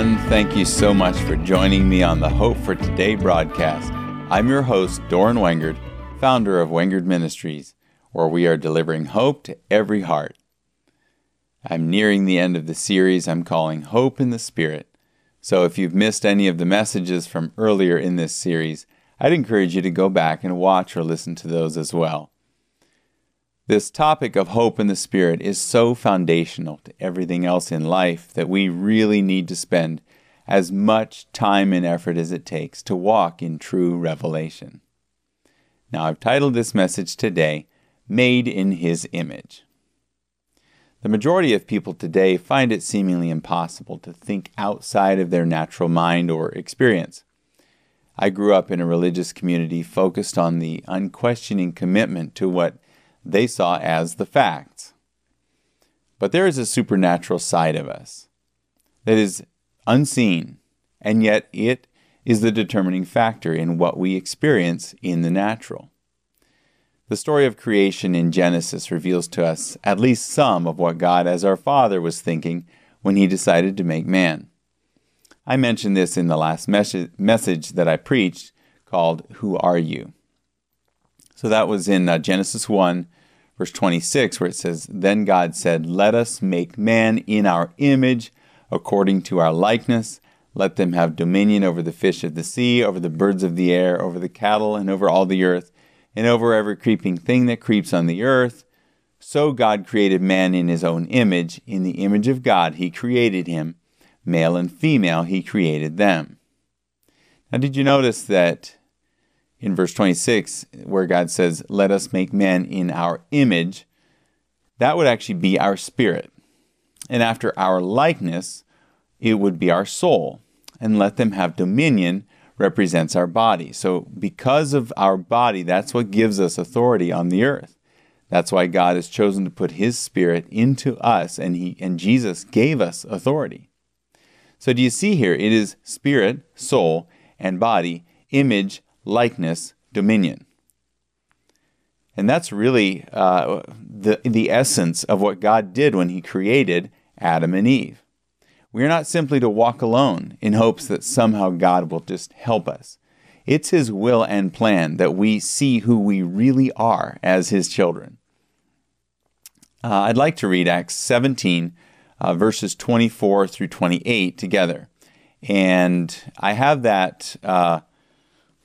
everyone. Thank you so much for joining me on the Hope for Today broadcast. I'm your host, Doran Wengard, founder of Wengard Ministries, where we are delivering hope to every heart. I'm nearing the end of the series I'm calling Hope in the Spirit. So if you've missed any of the messages from earlier in this series, I'd encourage you to go back and watch or listen to those as well. This topic of hope in the Spirit is so foundational to everything else in life that we really need to spend as much time and effort as it takes to walk in true revelation. Now, I've titled this message today, Made in His Image. The majority of people today find it seemingly impossible to think outside of their natural mind or experience. I grew up in a religious community focused on the unquestioning commitment to what they saw as the facts. But there is a supernatural side of us that is unseen, and yet it is the determining factor in what we experience in the natural. The story of creation in Genesis reveals to us at least some of what God, as our Father, was thinking when He decided to make man. I mentioned this in the last mes- message that I preached called Who Are You? So that was in uh, Genesis 1, verse 26, where it says, Then God said, Let us make man in our image, according to our likeness. Let them have dominion over the fish of the sea, over the birds of the air, over the cattle, and over all the earth and over every creeping thing that creeps on the earth. So God created man in his own image. In the image of God, he created him. Male and female, he created them. Now, did you notice that in verse 26, where God says, Let us make man in our image, that would actually be our spirit. And after our likeness, it would be our soul. And let them have dominion represents our body. So, because of our body, that's what gives us authority on the earth. That's why God has chosen to put his spirit into us and he and Jesus gave us authority. So do you see here it is spirit, soul, and body, image, likeness, dominion. And that's really uh, the, the essence of what God did when he created Adam and Eve. We are not simply to walk alone in hopes that somehow God will just help us. It's His will and plan that we see who we really are as His children. Uh, I'd like to read Acts 17, uh, verses 24 through 28 together. And I have that uh,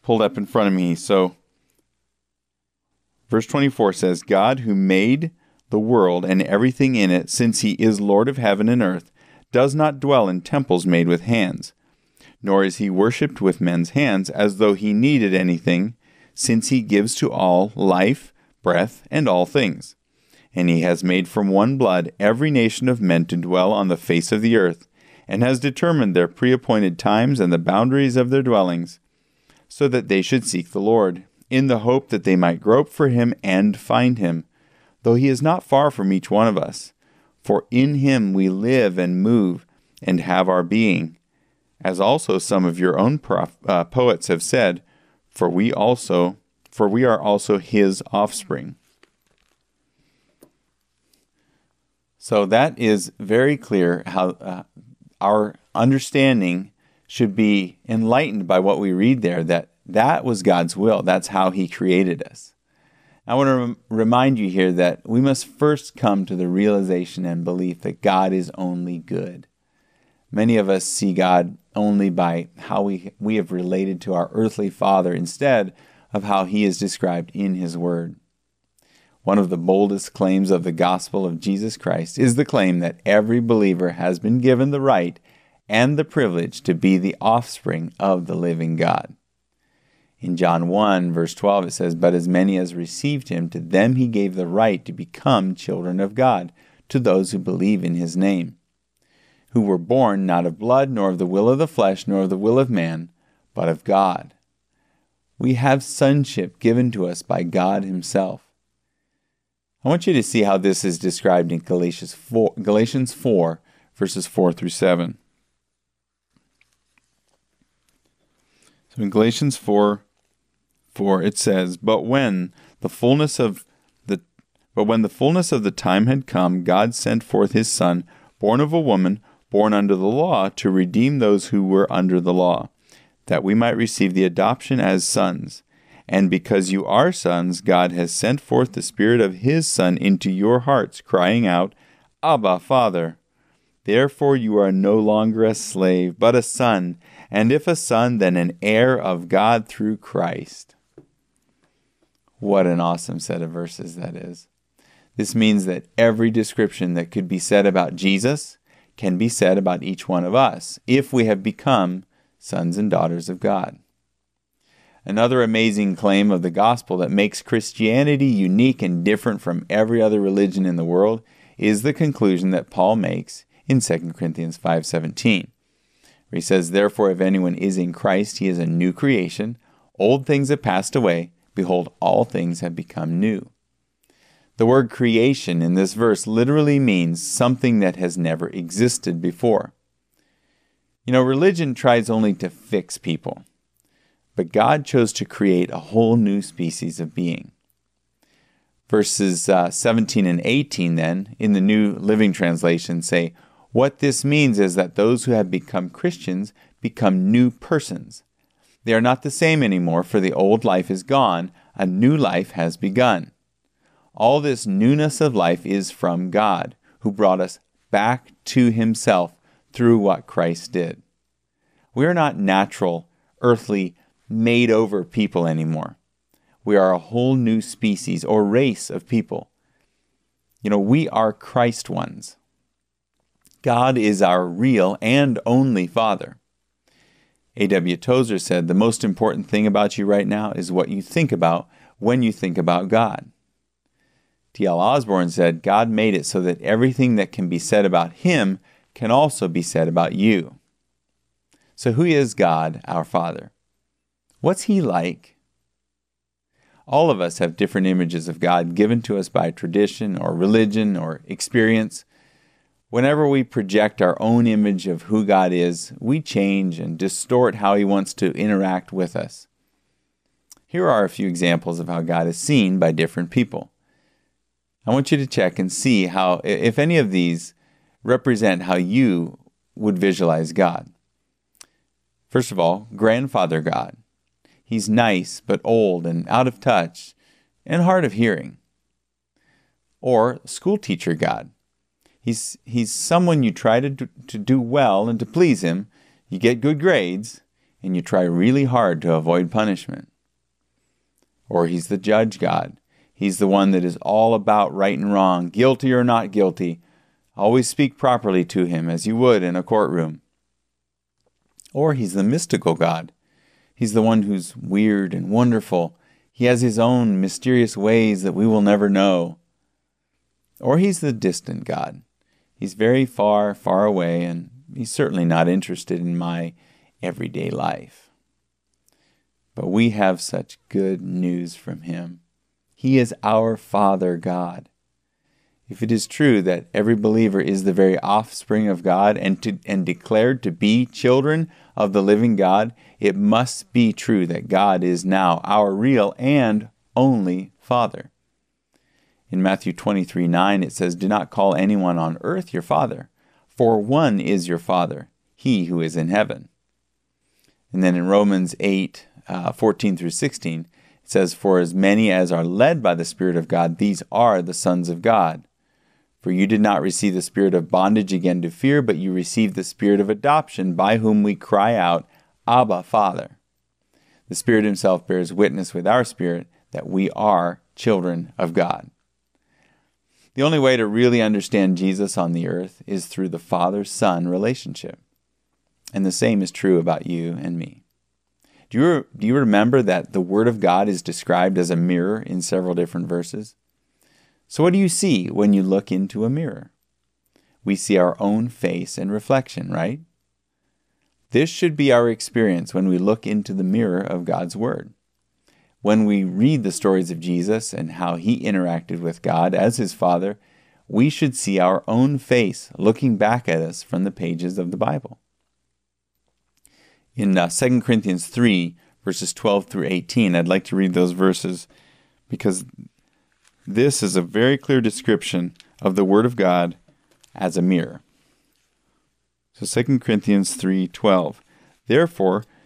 pulled up in front of me. So, verse 24 says, God who made the world and everything in it, since He is Lord of heaven and earth, does not dwell in temples made with hands, nor is he worshipped with men's hands as though he needed anything, since he gives to all life, breath, and all things. And he has made from one blood every nation of men to dwell on the face of the earth, and has determined their pre appointed times and the boundaries of their dwellings, so that they should seek the Lord, in the hope that they might grope for him and find him, though he is not far from each one of us. For in him we live and move and have our being. As also some of your own prof, uh, poets have said, for we also for we are also his offspring. So that is very clear how uh, our understanding should be enlightened by what we read there that that was God's will. That's how he created us. I want to rem- remind you here that we must first come to the realization and belief that God is only good. Many of us see God only by how we, we have related to our earthly father instead of how he is described in his word. One of the boldest claims of the gospel of Jesus Christ is the claim that every believer has been given the right and the privilege to be the offspring of the living God. In John 1, verse 12, it says, But as many as received him, to them he gave the right to become children of God, to those who believe in his name, who were born not of blood, nor of the will of the flesh, nor of the will of man, but of God. We have sonship given to us by God himself. I want you to see how this is described in Galatians 4, Galatians 4 verses 4 through 7. So in Galatians 4, 4 it says, But when the fullness of the but when the fullness of the time had come, God sent forth his son, born of a woman, born under the law, to redeem those who were under the law, that we might receive the adoption as sons. And because you are sons, God has sent forth the Spirit of His Son into your hearts, crying out, Abba, Father. Therefore you are no longer a slave, but a son, and if a son, then an heir of God through Christ. What an awesome set of verses that is. This means that every description that could be said about Jesus can be said about each one of us if we have become sons and daughters of God. Another amazing claim of the gospel that makes Christianity unique and different from every other religion in the world is the conclusion that Paul makes in 2 Corinthians 5:17. He says, "Therefore if anyone is in Christ, he is a new creation; old things have passed away; behold, all things have become new." The word creation in this verse literally means something that has never existed before. You know, religion tries only to fix people, but God chose to create a whole new species of being. Verses uh, 17 and 18, then, in the New Living Translation, say, What this means is that those who have become Christians become new persons. They are not the same anymore, for the old life is gone, a new life has begun. All this newness of life is from God, who brought us back to Himself through what Christ did. We are not natural, earthly, made over people anymore. We are a whole new species or race of people. You know, we are Christ ones. God is our real and only Father. A.W. Tozer said, The most important thing about you right now is what you think about when you think about God. T.L. Osborn said, God made it so that everything that can be said about Him can also be said about you. So, who is God, our Father? What's He like? All of us have different images of God given to us by tradition or religion or experience. Whenever we project our own image of who God is, we change and distort how He wants to interact with us. Here are a few examples of how God is seen by different people. I want you to check and see how, if any of these represent how you would visualize God. First of all, grandfather God. He's nice, but old and out of touch and hard of hearing. Or school teacher God. He's, he's someone you try to to do well and to please him. You get good grades, and you try really hard to avoid punishment. Or he's the judge God. He's the one that is all about right and wrong, guilty or not guilty. Always speak properly to him as you would in a courtroom. Or he's the mystical God. He's the one who's weird and wonderful. He has his own mysterious ways that we will never know. Or he's the distant God. He's very far, far away, and he's certainly not interested in my everyday life. But we have such good news from him. He is our Father God. If it is true that every believer is the very offspring of God and, to, and declared to be children of the living God, it must be true that God is now our real and only Father. In Matthew 23 9, it says, Do not call anyone on earth your father, for one is your Father, he who is in heaven. And then in Romans 8 uh, 14 through 16, it says, For as many as are led by the Spirit of God, these are the sons of God. For you did not receive the spirit of bondage again to fear, but you received the spirit of adoption, by whom we cry out, Abba, Father. The Spirit Himself bears witness with our spirit that we are children of God. The only way to really understand Jesus on the earth is through the Father Son relationship. And the same is true about you and me. Do you, do you remember that the Word of God is described as a mirror in several different verses? So, what do you see when you look into a mirror? We see our own face and reflection, right? This should be our experience when we look into the mirror of God's Word. When we read the stories of Jesus and how he interacted with God as his Father, we should see our own face looking back at us from the pages of the Bible in uh, 2 Corinthians 3, verses 12 through 18. I'd like to read those verses because this is a very clear description of the Word of God as a mirror. So 2 Corinthians 3:12. Therefore,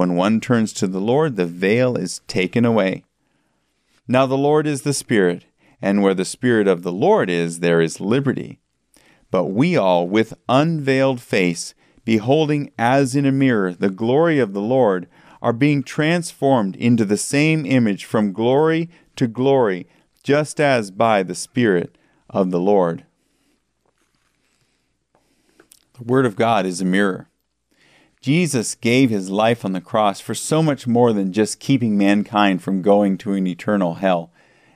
when one turns to the Lord, the veil is taken away. Now the Lord is the Spirit, and where the Spirit of the Lord is, there is liberty. But we all, with unveiled face, beholding as in a mirror the glory of the Lord, are being transformed into the same image from glory to glory, just as by the Spirit of the Lord. The Word of God is a mirror. Jesus gave his life on the cross for so much more than just keeping mankind from going to an eternal hell.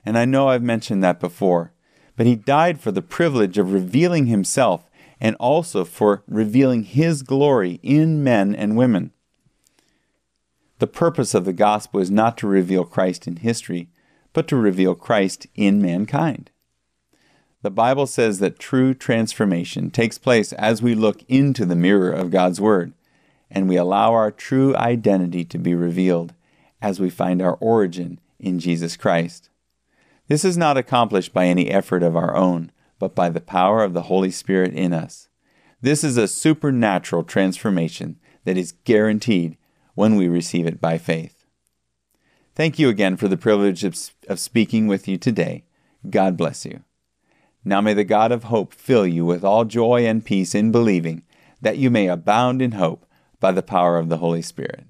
And I know I've mentioned that before. But he died for the privilege of revealing himself and also for revealing his glory in men and women. The purpose of the gospel is not to reveal Christ in history, but to reveal Christ in mankind. The Bible says that true transformation takes place as we look into the mirror of God's Word, and we allow our true identity to be revealed as we find our origin in Jesus Christ. This is not accomplished by any effort of our own, but by the power of the Holy Spirit in us. This is a supernatural transformation that is guaranteed when we receive it by faith. Thank you again for the privilege of, of speaking with you today. God bless you. Now may the God of hope fill you with all joy and peace in believing, that you may abound in hope by the power of the Holy Spirit.